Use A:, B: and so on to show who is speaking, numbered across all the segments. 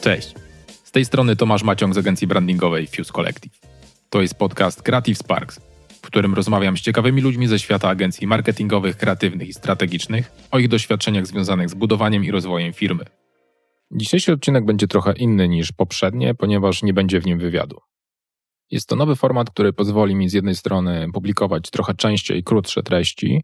A: Cześć. Z tej strony Tomasz Maciąg z agencji brandingowej Fuse Collective. To jest podcast Creative Sparks, w którym rozmawiam z ciekawymi ludźmi ze świata agencji marketingowych, kreatywnych i strategicznych o ich doświadczeniach związanych z budowaniem i rozwojem firmy. Dzisiejszy odcinek będzie trochę inny niż poprzednie, ponieważ nie będzie w nim wywiadu. Jest to nowy format, który pozwoli mi z jednej strony publikować trochę częściej krótsze treści,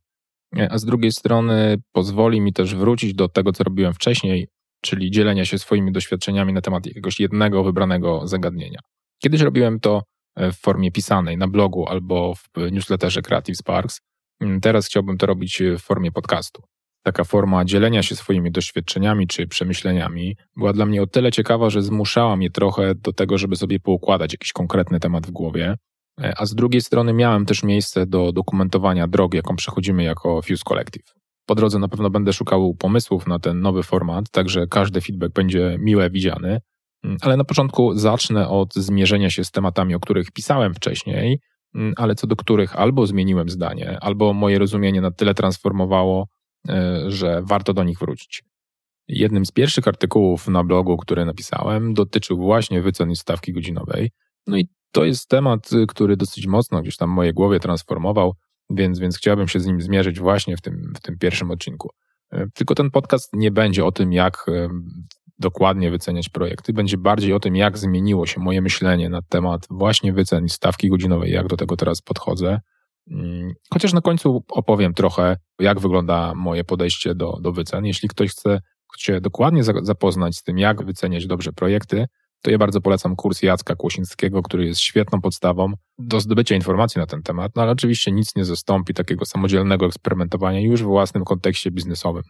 A: a z drugiej strony pozwoli mi też wrócić do tego, co robiłem wcześniej, czyli dzielenia się swoimi doświadczeniami na temat jakiegoś jednego wybranego zagadnienia. Kiedyś robiłem to e, w formie pisanej na blogu albo w newsletterze Creative Sparks. Mm, teraz chciałbym to robić w formie podcastu. Taka forma dzielenia się swoimi doświadczeniami czy przemyśleniami była dla mnie o tyle ciekawa, że zmuszała mnie trochę do tego, żeby sobie poukładać jakiś konkretny temat w głowie, e, a z drugiej strony miałem też miejsce do dokumentowania drogi, jaką przechodzimy jako Fuse Collective. Po drodze na pewno będę szukał pomysłów na ten nowy format, także każdy feedback będzie miłe widziany. Mm, ale na początku zacznę od zmierzenia się z tematami, o których pisałem wcześniej, mm, ale co do których albo zmieniłem zdanie, albo moje rozumienie na tyle transformowało, e, że warto do nich wrócić. Jednym z pierwszych artykułów na blogu, który napisałem, dotyczył właśnie wycen i stawki godzinowej. No i to jest temat, który dosyć mocno gdzieś tam w mojej głowie transformował więc, więc chciałbym się z nim zmierzyć właśnie w tym, w tym pierwszym odcinku. E, tylko ten podcast nie będzie o tym, jak e, dokładnie wyceniać projekty, będzie bardziej o tym, jak zmieniło się moje myślenie na temat właśnie wycen i stawki godzinowej, jak do tego teraz podchodzę. Mm, chociaż na końcu opowiem trochę, jak wygląda moje podejście do, do wycen. Jeśli ktoś chce się dokładnie zapoznać z tym, jak wyceniać dobrze projekty, to ja bardzo polecam kurs Jacka Kłosińskiego, który jest świetną podstawą do zdobycia informacji na ten temat, no ale oczywiście nic nie zastąpi takiego samodzielnego eksperymentowania już w własnym kontekście biznesowym.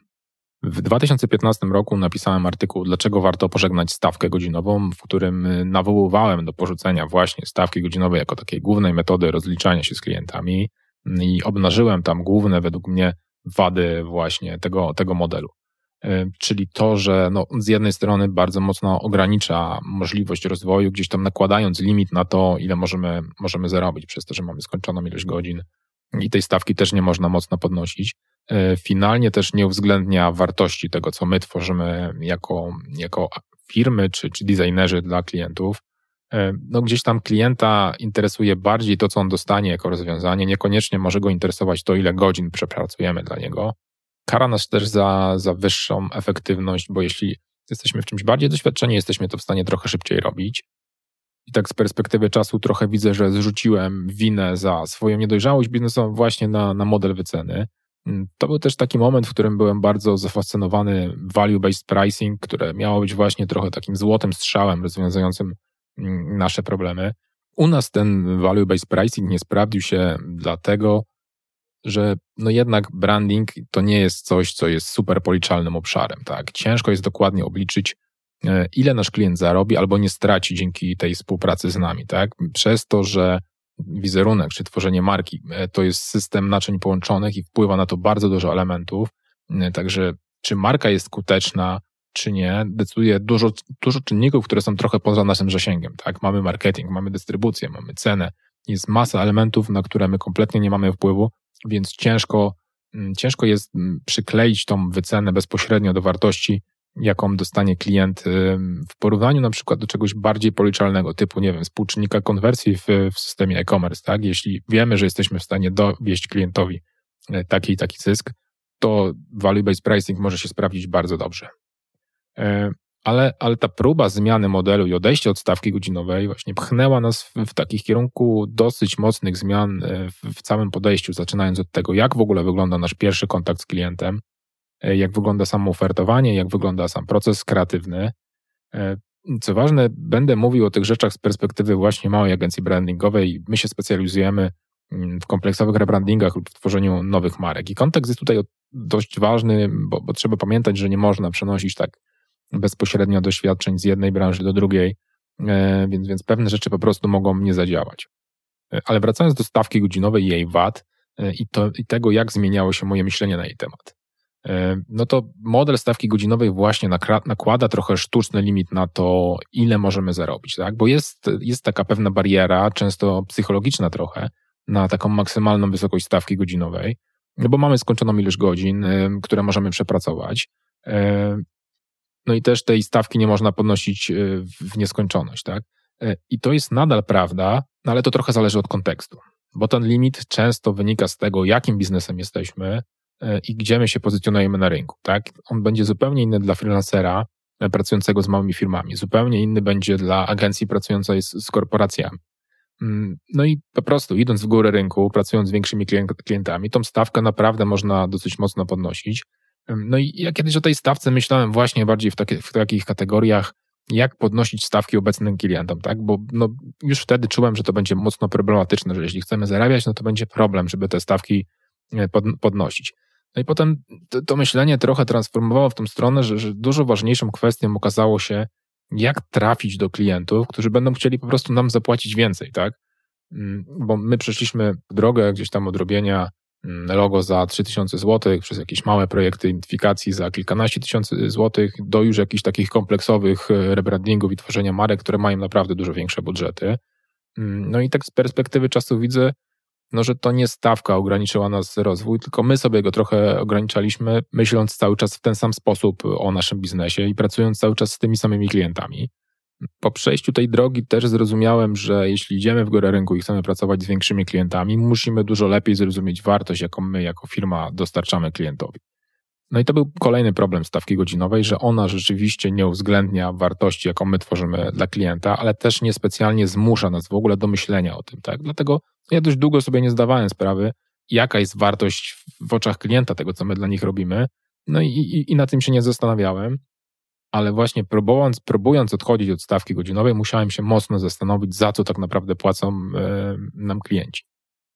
A: W 2015 roku napisałem artykuł Dlaczego warto pożegnać stawkę godzinową, w którym nawoływałem do porzucenia właśnie stawki godzinowej jako takiej głównej metody rozliczania się z klientami i obnażyłem tam główne według mnie wady właśnie tego, tego modelu. Czyli to, że no, z jednej strony bardzo mocno ogranicza możliwość rozwoju, gdzieś tam nakładając limit na to, ile możemy, możemy zarobić, przez to, że mamy skończoną ilość godzin i tej stawki też nie można mocno podnosić. E, finalnie też nie uwzględnia wartości tego, co my tworzymy jako, jako firmy czy, czy designerzy dla klientów. E, no, gdzieś tam klienta interesuje bardziej to, co on dostanie jako rozwiązanie, niekoniecznie może go interesować to, ile godzin przepracujemy dla niego kara nas też za, za wyższą efektywność, bo jeśli jesteśmy w czymś bardziej doświadczeni, jesteśmy to w stanie trochę szybciej robić. I tak z perspektywy czasu trochę widzę, że zrzuciłem winę za swoją niedojrzałość biznesową właśnie na, na model wyceny. Mm, to był też taki moment, w którym byłem bardzo zafascynowany value-based pricing, które miało być właśnie trochę takim złotym strzałem rozwiązującym mm, nasze problemy. U nas ten value-based pricing nie sprawdził się dlatego, że no jednak branding to nie jest coś, co jest super policzalnym obszarem. Tak? Ciężko jest dokładnie obliczyć, e, ile nasz klient zarobi albo nie straci dzięki tej współpracy z nami. Tak? Przez to, że wizerunek czy tworzenie marki e, to jest system naczyń połączonych i wpływa na to bardzo dużo elementów. E, także czy marka jest skuteczna, czy nie, decyduje dużo, dużo czynników, które są trochę poza naszym zasięgiem. Tak? Mamy marketing, mamy dystrybucję, mamy cenę. Jest masa elementów, na które my kompletnie nie mamy wpływu, więc ciężko, mm, ciężko jest mm, przykleić tą wycenę bezpośrednio do wartości, jaką dostanie klient w porównaniu na przykład do czegoś bardziej policzalnego, typu, nie wiem, współczynnika konwersji w, w systemie e-commerce, tak? Jeśli wiemy, że jesteśmy w stanie dowieść klientowi e, taki i taki zysk, to value-based pricing może się sprawdzić bardzo dobrze. Ale, ale ta próba zmiany modelu i odejścia od stawki godzinowej właśnie pchnęła nas w, w takich kierunku dosyć mocnych zmian e, w, w, całym podejściu, zaczynając od tego, jak w ogóle wygląda nasz pierwszy kontakt z klientem, e, jak wygląda samo ofertowanie, jak wygląda sam proces kreatywny. E, co ważne, będę mówił o tych rzeczach z perspektywy właśnie małej agencji brandingowej. My się specjalizujemy mm, w kompleksowych rebrandingach lub w tworzeniu nowych marek. I kontekst jest tutaj dość ważny, bo, bo trzeba pamiętać, że nie można przenosić tak bezpośrednio doświadczeń z jednej branży do drugiej, e, więc, więc pewne rzeczy po prostu mogą nie zadziałać. E, ale wracając do stawki godzinowej jej VAT e, i, to, i tego, jak zmieniało się moje myślenie na jej temat. No to model stawki godzinowej właśnie nakłada trochę sztuczny limit na to, ile możemy zarobić, tak? Bo jest, jest taka pewna bariera, często psychologiczna trochę, na taką maksymalną wysokość stawki godzinowej, no bo mamy skończoną ilość godzin, które możemy przepracować no i też tej stawki nie można podnosić e, w nieskończoność, tak? E, I to jest nadal prawda, no ale to trochę zależy od kontekstu, bo ten limit często wynika z tego, jakim biznesem jesteśmy i gdzie my się pozycjonujemy na rynku, tak? On będzie zupełnie inny dla freelancera pracującego z małymi firmami, zupełnie inny będzie dla agencji pracującej z, z korporacjami. Mm, no i po prostu idąc w górę rynku, pracując z większymi klientami, tą stawkę naprawdę można dosyć mocno podnosić. No i ja kiedyś o tej stawce myślałem właśnie bardziej w, takie, w takich kategoriach, jak podnosić stawki obecnym klientom, tak? Bo no, już wtedy czułem, że to będzie mocno problematyczne, że jeśli chcemy zarabiać, no to będzie problem, żeby te stawki e, pod, podnosić. No i potem to, to, myślenie trochę transformowało w tą stronę, że, że dużo ważniejszą kwestią okazało się, jak trafić do klientów, którzy będą chcieli po prostu nam zapłacić więcej, tak? Mm, bo my przeszliśmy drogę gdzieś tam odrobienia logo za 3000 zł, przez jakieś małe projekty identyfikacji za kilkanaście tysięcy złotych, do już jakichś takich kompleksowych e, rebrandingów i tworzenia marek, które mają naprawdę dużo większe budżety. Mm, no i tak z perspektywy czasu widzę, no, że to nie stawka ograniczyła nas rozwój, tylko my sobie go trochę ograniczaliśmy, myśląc cały czas w ten sam sposób o naszym biznesie i pracując cały czas z tymi samymi klientami. Po przejściu tej drogi też zrozumiałem, że jeśli idziemy w górę rynku i chcemy pracować z większymi klientami, musimy dużo lepiej zrozumieć wartość, jaką my jako firma dostarczamy klientowi. No i to był kolejny problem stawki godzinowej, że ona rzeczywiście nie uwzględnia wartości, jaką my tworzymy dla klienta, ale też niespecjalnie zmusza nas w ogóle do myślenia o tym, tak? Dlatego ja dość długo sobie nie zdawałem sprawy, jaka jest wartość w oczach klienta tego, co my dla nich robimy. No i, i, i na tym się nie zastanawiałem, ale właśnie próbując, próbując odchodzić od stawki godzinowej, musiałem się mocno zastanowić, za co tak naprawdę płacą e, nam klienci.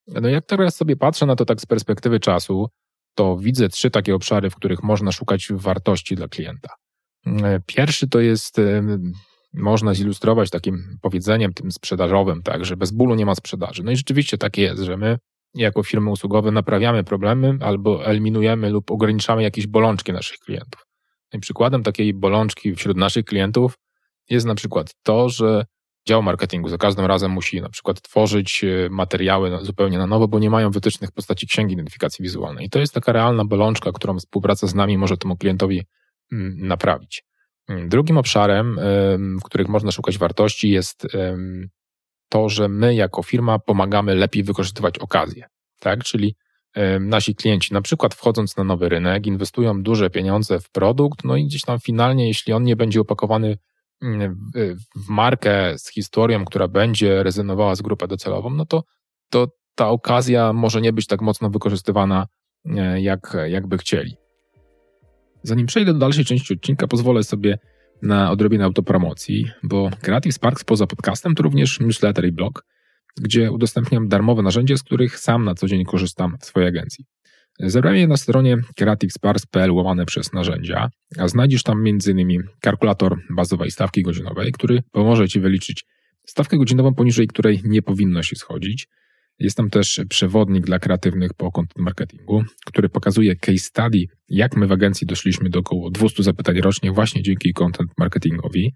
A: No jak teraz sobie patrzę na to tak z perspektywy czasu, to widzę trzy takie obszary, w których można szukać wartości dla klienta. E, pierwszy to jest, e, można zilustrować takim powiedzeniem tym sprzedażowym, tak, że bez bólu nie ma sprzedaży. No i rzeczywiście tak jest, że my jako firmy usługowe naprawiamy problemy albo eliminujemy lub ograniczamy jakieś bolączki naszych klientów. Przykładem takiej bolączki wśród naszych klientów jest na przykład to, że dział marketingu za każdym razem musi na przykład tworzyć e, materiały zupełnie na nowo, bo nie mają wytycznych w postaci księgi identyfikacji wizualnej. I to jest taka realna bolączka, którą współpraca z nami może temu klientowi mm, naprawić. Mm, drugim obszarem, w których można szukać wartości, jest to, że my jako firma pomagamy lepiej wykorzystywać okazje. Tak? Czyli nasi klienci, na przykład wchodząc na nowy rynek, inwestują duże pieniądze w produkt, no i gdzieś tam finalnie, jeśli on nie będzie opakowany w markę z historią, która będzie rezonowała z grupą docelową, no to, to ta okazja może nie być tak mocno wykorzystywana, e, jak, jakby chcieli. Zanim przejdę do dalszej części odcinka, pozwolę sobie na odrobinę autopromocji, bo Creative Sparks poza podcastem to również newsletter i blog, gdzie udostępniam darmowe narzędzia, z których sam na co dzień korzystam w swojej agencji. Zebrałem je na stronie creativesparks.pl łamane przez narzędzia, a znajdziesz tam m.in. kalkulator bazowej stawki godzinowej, który pomoże Ci wyliczyć stawkę godzinową, poniżej której nie powinno się schodzić. Jest tam też przewodnik dla kreatywnych po content marketingu, który pokazuje case study, jak my w agencji doszliśmy do około 200 zapytań rocznie właśnie dzięki content marketingowi.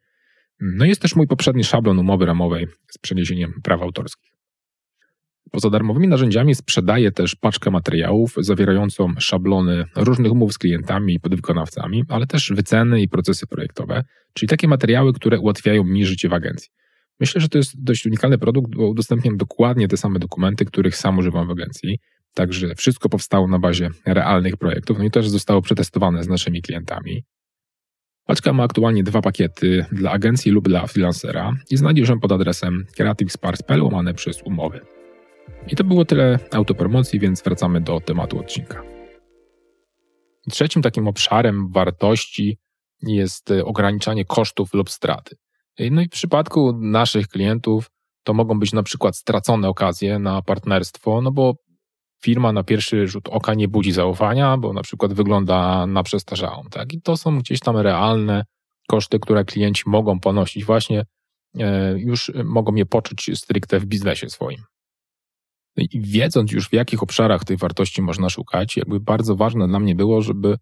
A: No jest też mój poprzedni szablon umowy ramowej z przeniesieniem praw autorskich. Poza darmowymi narzędziami sprzedaję też paczkę materiałów zawierającą szablony różnych umów z klientami i podwykonawcami, ale też wyceny i procesy projektowe, czyli takie materiały, które ułatwiają mi życie w agencji. Myślę, że to jest dość unikalny produkt, bo udostępniam dokładnie te same dokumenty, których sam używam w agencji. Także wszystko powstało na bazie realnych projektów, no i też zostało przetestowane z naszymi klientami. Paczka ma aktualnie dwa pakiety dla agencji lub dla freelancera i znajdziesz ją pod adresem creativesparks.pl łamane przez umowy. I to było tyle autopromocji, więc wracamy do tematu odcinka. Trzecim takim obszarem wartości jest e, ograniczanie kosztów lub straty. E, no i w przypadku naszych klientów to mogą być na przykład stracone okazje na partnerstwo, no bo firma na pierwszy rzut oka nie budzi zaufania, bo na przykład wygląda na przestarzałą. Tak? I to są gdzieś tam realne koszty, które klienci mogą ponosić właśnie, e, już mogą je poczuć stricte w biznesie swoim. I wiedząc już w jakich obszarach tych wartości można szukać, jakby bardzo ważne dla mnie było, żeby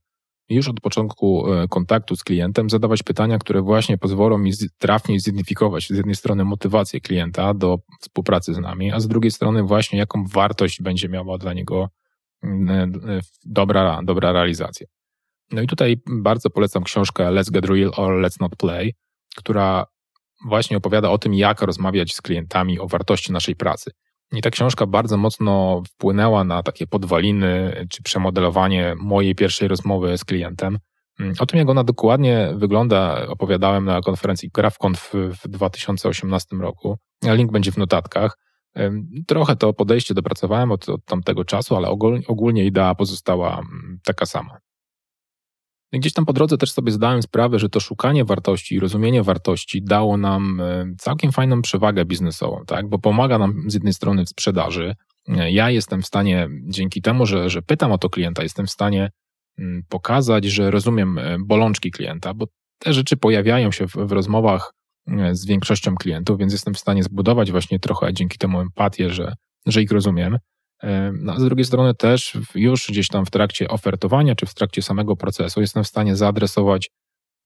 A: już od początku e, kontaktu z klientem zadawać pytania, które właśnie pozwolą mi trafnie zidentyfikować z jednej strony motywację klienta do współpracy z nami, a z drugiej strony właśnie jaką wartość będzie miała dla niego mm, e, dobra, dobra realizacja. No i tutaj bardzo polecam książkę Let's Get Real or Let's Not Play, która właśnie opowiada o tym, jak rozmawiać z klientami o wartości naszej pracy. I ta książka bardzo mocno wpłynęła na takie podwaliny czy przemodelowanie mojej pierwszej rozmowy z klientem. Mm, o tym, jak ona dokładnie wygląda, opowiadałem na konferencji GrafConf w 2018 roku. Link będzie w notatkach. Trochę to podejście dopracowałem od, od tamtego czasu, ale ogólnie idea pozostała mm, taka sama. Gdzieś tam po drodze też sobie zdałem sprawę, że to szukanie wartości i rozumienie wartości dało nam e, całkiem fajną przewagę biznesową, tak? bo pomaga nam z jednej strony w sprzedaży. E, ja jestem w stanie, dzięki temu, że, że pytam o to klienta, jestem w stanie mm, pokazać, że rozumiem e, bolączki klienta, bo te rzeczy pojawiają się w, w rozmowach z większością klientów, więc jestem w stanie zbudować właśnie trochę dzięki temu empatię, że, że ich rozumiem. No, a z drugiej strony też już gdzieś tam w trakcie ofertowania czy w trakcie samego procesu jestem w stanie zaadresować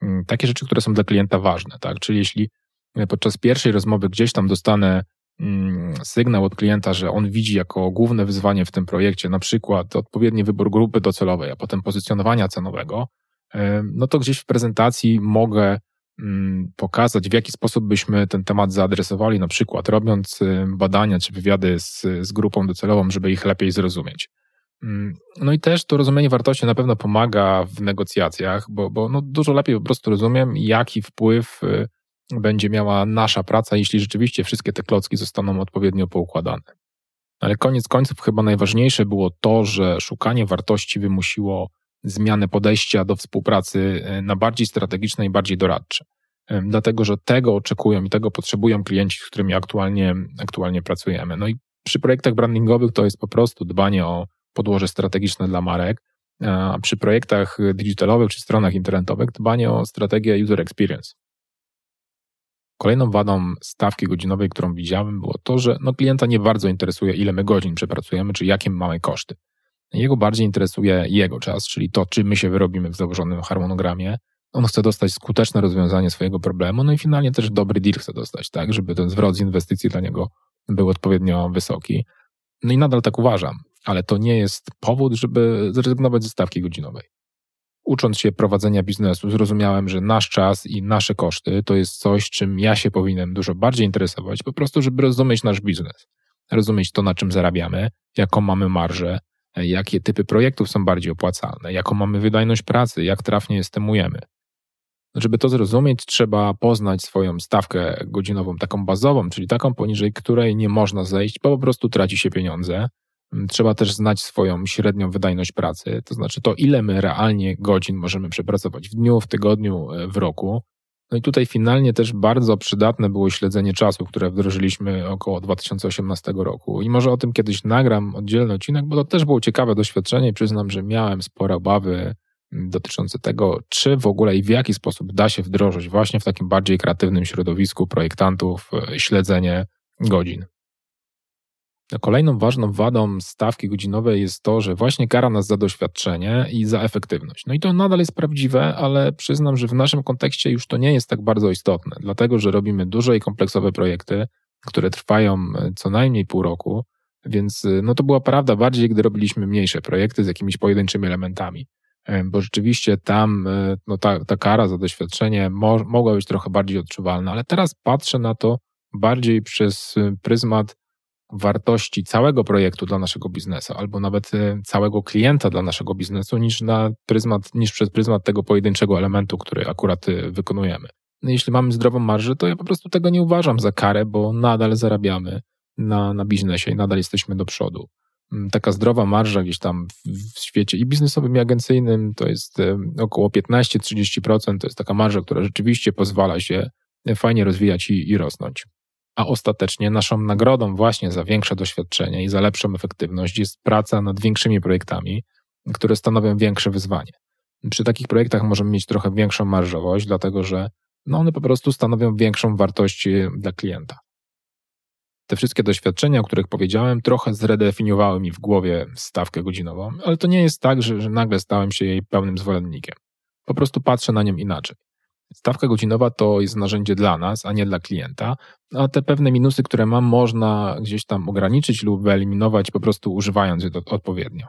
A: mm, takie rzeczy, które są dla klienta ważne. Tak? Czyli jeśli e, podczas pierwszej rozmowy gdzieś tam dostanę mm, sygnał od klienta, że on widzi jako główne wyzwanie w tym projekcie na przykład odpowiedni wybór grupy docelowej, a potem pozycjonowania cenowego, no to gdzieś w prezentacji mogę pokazać, w jaki sposób byśmy ten temat zaadresowali, na przykład robiąc y, badania czy wywiady z, z grupą docelową, żeby ich lepiej zrozumieć. Mm, no i też to rozumienie wartości na pewno pomaga w negocjacjach, bo, bo no dużo lepiej po prostu rozumiem, jaki wpływ y, będzie miała nasza praca, jeśli rzeczywiście wszystkie te klocki zostaną odpowiednio poukładane. Ale koniec końców chyba najważniejsze było to, że szukanie wartości wymusiło zmianę podejścia do współpracy e, na bardziej strategiczne i bardziej doradcze. Dlatego, że tego oczekują i tego potrzebują klienci, z którymi aktualnie, aktualnie pracujemy. No i przy projektach brandingowych to jest po prostu dbanie o podłoże strategiczne dla marek, a przy projektach digitalowych czy stronach internetowych dbanie o strategię user experience. Kolejną wadą stawki godzinowej, którą widziałem, było to, że no klienta nie bardzo interesuje, ile my godzin przepracujemy, czy jakie mamy koszty. Jego bardziej interesuje jego czas, czyli to, czy my się wyrobimy w założonym harmonogramie. On chce dostać skuteczne rozwiązanie swojego problemu, no i finalnie też dobry deal chce dostać, tak, żeby ten zwrot z inwestycji dla niego był odpowiednio wysoki. No i nadal tak uważam, ale to nie jest powód, żeby zrezygnować ze stawki godzinowej. Ucząc się prowadzenia biznesu, zrozumiałem, że nasz czas i nasze koszty to jest coś, czym ja się powinienem dużo bardziej interesować, po prostu, żeby rozumieć nasz biznes. Rozumieć to, na czym zarabiamy, jaką mamy marżę, jakie typy projektów są bardziej opłacalne, jaką mamy wydajność pracy, jak trafnie je stymujemy. Żeby to zrozumieć, trzeba poznać swoją stawkę godzinową, taką bazową, czyli taką, poniżej której nie można zejść, bo po prostu traci się pieniądze. Trzeba też znać swoją średnią wydajność pracy, to znaczy to, ile my realnie godzin możemy przepracować w dniu, w tygodniu, w roku. No i tutaj finalnie też bardzo przydatne było śledzenie czasu, które wdrożyliśmy około 2018 roku. I może o tym kiedyś nagram oddzielny odcinek, bo to też było ciekawe doświadczenie przyznam, że miałem spore obawy dotyczące tego, czy w ogóle i w jaki sposób da się wdrożyć właśnie w takim bardziej kreatywnym środowisku projektantów e, śledzenie godzin. Kolejną ważną wadą stawki godzinowej jest to, że właśnie kara nas za doświadczenie i za efektywność. No i to nadal jest prawdziwe, ale przyznam, że w naszym kontekście już to nie jest tak bardzo istotne, dlatego że robimy duże i kompleksowe projekty, które trwają e, co najmniej pół roku, więc e, no to była prawda bardziej, gdy robiliśmy mniejsze projekty z jakimiś pojedynczymi elementami. E, bo rzeczywiście tam no ta, ta kara za doświadczenie mo mogła być trochę bardziej odczuwalna, ale teraz patrzę na to bardziej przez pryzmat wartości całego projektu dla naszego biznesu, albo nawet e, całego klienta dla naszego biznesu, niż, na pryzmat, niż przez pryzmat tego pojedynczego elementu, który akurat e, wykonujemy. No, jeśli mamy zdrową marżę, to ja po prostu tego nie uważam za karę, bo nadal zarabiamy na, na biznesie i nadal jesteśmy do przodu. Mm, taka zdrowa marża gdzieś tam w świecie i biznesowym, i agencyjnym to jest e, około 15-30%. To jest taka marża, która rzeczywiście pozwala się fajnie rozwijać i, i rosnąć a ostatecznie naszą nagrodą właśnie za większe doświadczenie i za lepszą efektywność jest praca nad większymi projektami, które stanowią większe wyzwanie. Przy takich projektach możemy mieć trochę większą marżowość, dlatego że no one po prostu stanowią większą wartość e, dla klienta. Te wszystkie doświadczenia, o których powiedziałem, trochę zredefiniowały mi w głowie stawkę godzinową, ale to nie jest tak, że, że nagle stałem się jej pełnym zwolennikiem. Po prostu patrzę na nią inaczej. Stawka godzinowa to jest narzędzie dla nas, a nie dla klienta, a te pewne minusy, które mam, można gdzieś tam ograniczyć lub wyeliminować po prostu używając je odpowiednio.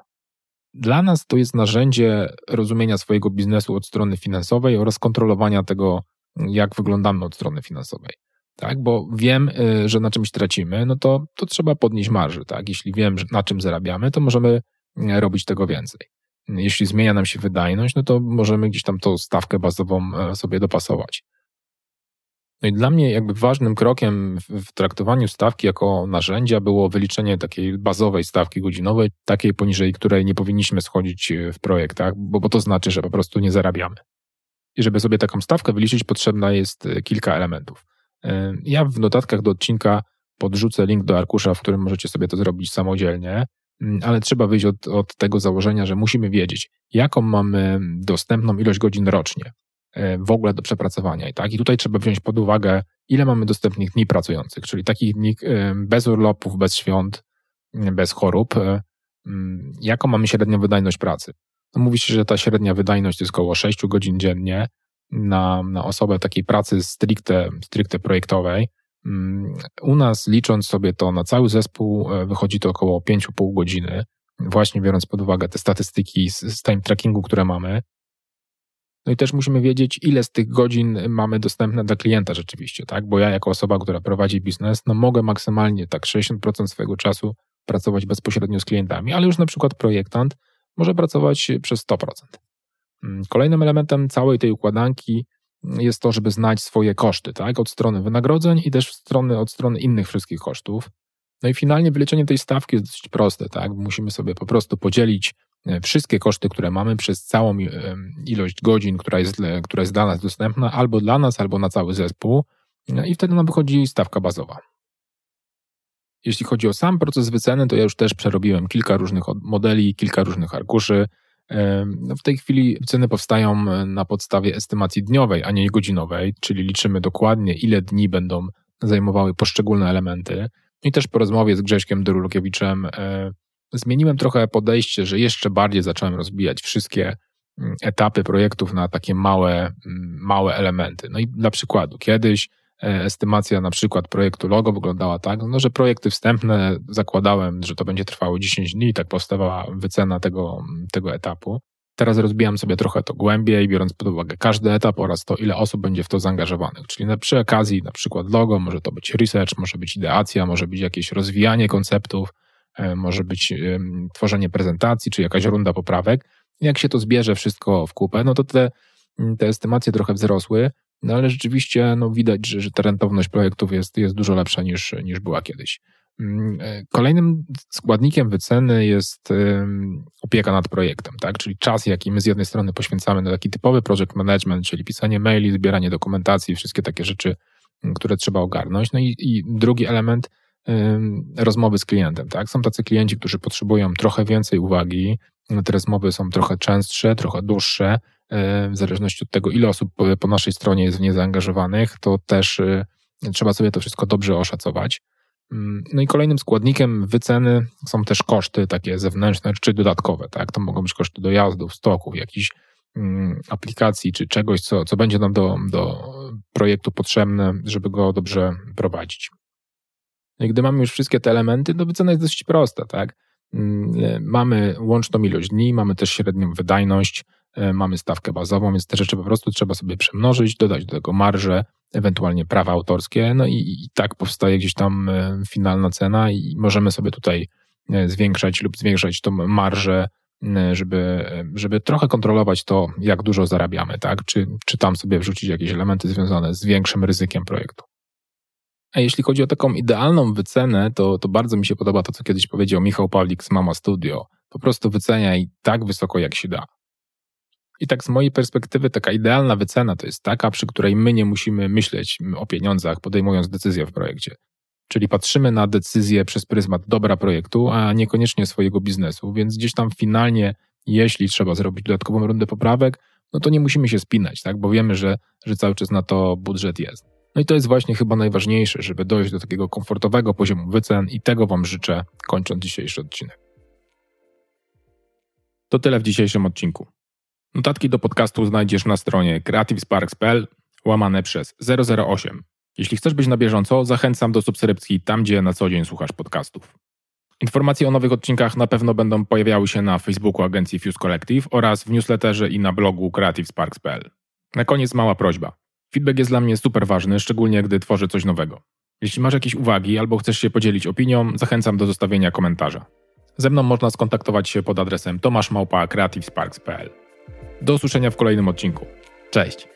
A: Dla nas to jest narzędzie rozumienia swojego biznesu od strony finansowej oraz kontrolowania tego, jak wyglądamy od strony finansowej. Tak, bo wiem, y, że na czymś tracimy, no to, to trzeba podnieść marży. Tak? Jeśli wiem, na czym zarabiamy, to możemy y, robić tego więcej. Jeśli zmienia nam się wydajność, no to możemy gdzieś tam tą stawkę bazową e, sobie dopasować. No i dla mnie jakby ważnym krokiem w traktowaniu stawki jako narzędzia było wyliczenie takiej bazowej stawki godzinowej, takiej poniżej której nie powinniśmy schodzić e, w projektach, bo, bo to znaczy, że po prostu nie zarabiamy. I żeby sobie taką stawkę wyliczyć, potrzebna jest e, kilka elementów. Ja w notatkach do odcinka podrzucę link do arkusza, w którym możecie sobie to zrobić samodzielnie. Mm, ale trzeba wyjść od, od tego założenia, że musimy wiedzieć, jaką mamy dostępną ilość godzin rocznie e, w ogóle do przepracowania. I, tak? I tutaj trzeba wziąć pod uwagę, ile mamy dostępnych dni pracujących, czyli takich dni e, bez urlopów, bez świąt, mm, bez chorób, e, mm, jaką mamy średnią wydajność pracy. No mówi się, że ta średnia wydajność to jest około 6 godzin dziennie na, na osobę takiej pracy stricte, stricte projektowej, u nas, licząc sobie to na cały zespół, e, wychodzi to około 5,5 godziny, właśnie biorąc pod uwagę te statystyki z, z time trackingu, które mamy. No i też musimy wiedzieć, ile z tych godzin mamy dostępne dla klienta rzeczywiście, tak? Bo ja, jako osoba, która prowadzi biznes, no mogę maksymalnie tak 60% swojego czasu pracować bezpośrednio z klientami, ale już na przykład projektant może pracować przez 100%. Mm, kolejnym elementem całej tej układanki jest to, żeby znać swoje koszty, tak? Od strony wynagrodzeń i też strony, od strony innych wszystkich kosztów. No i finalnie wyliczenie tej stawki jest dosyć proste, tak? Musimy sobie po prostu podzielić e, wszystkie koszty, które mamy przez całą e, ilość godzin, która jest, która jest dla nas dostępna, albo dla nas, albo na cały zespół. No i wtedy nam wychodzi stawka bazowa. Jeśli chodzi o sam proces wyceny, to ja już też przerobiłem kilka różnych modeli, kilka różnych arkuszy. No, w tej chwili ceny powstają e, na podstawie estymacji dniowej, a nie godzinowej, czyli liczymy dokładnie, ile dni będą zajmowały poszczególne elementy. I też po rozmowie z Grześkiem Dorulokiewiczem e, zmieniłem trochę podejście, że jeszcze bardziej zacząłem rozbijać wszystkie mm, etapy projektów na takie małe, mm, małe elementy. No i dla przykładu, kiedyś estymacja na przykład projektu logo wyglądała tak, no, że projekty wstępne zakładałem, że to będzie trwało 10 dni, tak powstawała wycena tego, tego etapu. Teraz rozbijam sobie trochę to głębiej, biorąc pod uwagę każdy etap oraz to, ile osób będzie w to zaangażowanych. Czyli na, przy okazji na przykład logo, może to być research, może być ideacja, może być jakieś rozwijanie konceptów, e, może być tworzenie prezentacji, czy jakaś runda poprawek. Jak się to zbierze wszystko w kupę, no to te, te estymacje trochę wzrosły, no ale rzeczywiście no, widać, że, że ta rentowność projektów jest, jest dużo lepsza niż, niż była kiedyś. Mm, e, kolejnym składnikiem wyceny jest opieka nad projektem, tak? czyli czas, jaki my z jednej strony poświęcamy na taki typowy project management, czyli pisanie maili, zbieranie dokumentacji, wszystkie takie rzeczy, które trzeba ogarnąć. No i, i drugi element rozmowy z klientem. Tak? Są tacy klienci, którzy potrzebują trochę więcej uwagi, te rozmowy są trochę częstsze, trochę dłuższe, w zależności od tego, ile osób po naszej stronie jest w nie zaangażowanych, to też e, trzeba sobie to wszystko dobrze oszacować. Mm, no i kolejnym składnikiem wyceny są też koszty takie zewnętrzne czy dodatkowe, tak? To mogą być koszty dojazdów, stoków, jakichś mm, aplikacji czy czegoś, co, co będzie nam do, do projektu potrzebne, żeby go dobrze prowadzić. No I gdy mamy już wszystkie te elementy, to wycena jest dosyć prosta, tak? Mm, mamy łączną ilość dni, mamy też średnią wydajność, E, mamy stawkę bazową, więc te rzeczy po prostu trzeba sobie przemnożyć, dodać do tego marże, ewentualnie prawa autorskie, no i, i tak powstaje gdzieś tam e, finalna cena i możemy sobie tutaj e, zwiększać lub zwiększać tą marżę, żeby, żeby trochę kontrolować to, jak dużo zarabiamy, tak? Czy, czy tam sobie wrzucić jakieś elementy związane z większym ryzykiem projektu. A jeśli chodzi o taką idealną wycenę, to, to bardzo mi się podoba to, co kiedyś powiedział Michał Pawlik z Mama Studio. Po prostu wyceniaj tak wysoko, jak się da. I tak z mojej perspektywy taka idealna wycena to jest taka, przy której my nie musimy myśleć o pieniądzach, podejmując decyzję w projekcie. Czyli patrzymy na decyzję przez pryzmat dobra projektu, a niekoniecznie swojego biznesu, więc gdzieś tam finalnie, jeśli trzeba zrobić dodatkową rundę poprawek, no to nie musimy się spinać, tak? bo wiemy, że, że cały czas na to budżet jest. No i to jest właśnie chyba najważniejsze, żeby dojść do takiego komfortowego poziomu wycen i tego Wam życzę, kończąc dzisiejszy odcinek. To tyle w dzisiejszym odcinku. Notatki do podcastu znajdziesz na stronie creativesparks.pl łamane przez 008. Jeśli chcesz być na bieżąco, zachęcam do subskrypcji tam, gdzie na co dzień słuchasz podcastów. Informacje o nowych odcinkach na pewno będą pojawiały się na Facebooku agencji Fuse Collective oraz w newsletterze i na blogu creativesparks.pl. Na koniec mała prośba. Feedback jest dla mnie super ważny, szczególnie gdy tworzę coś nowego. Jeśli masz jakieś uwagi albo chcesz się podzielić opinią, zachęcam do zostawienia komentarza. Ze mną można skontaktować się pod adresem tomaszmałpa.creativesparks.pl. Do usłyszenia w kolejnym odcinku. Cześć!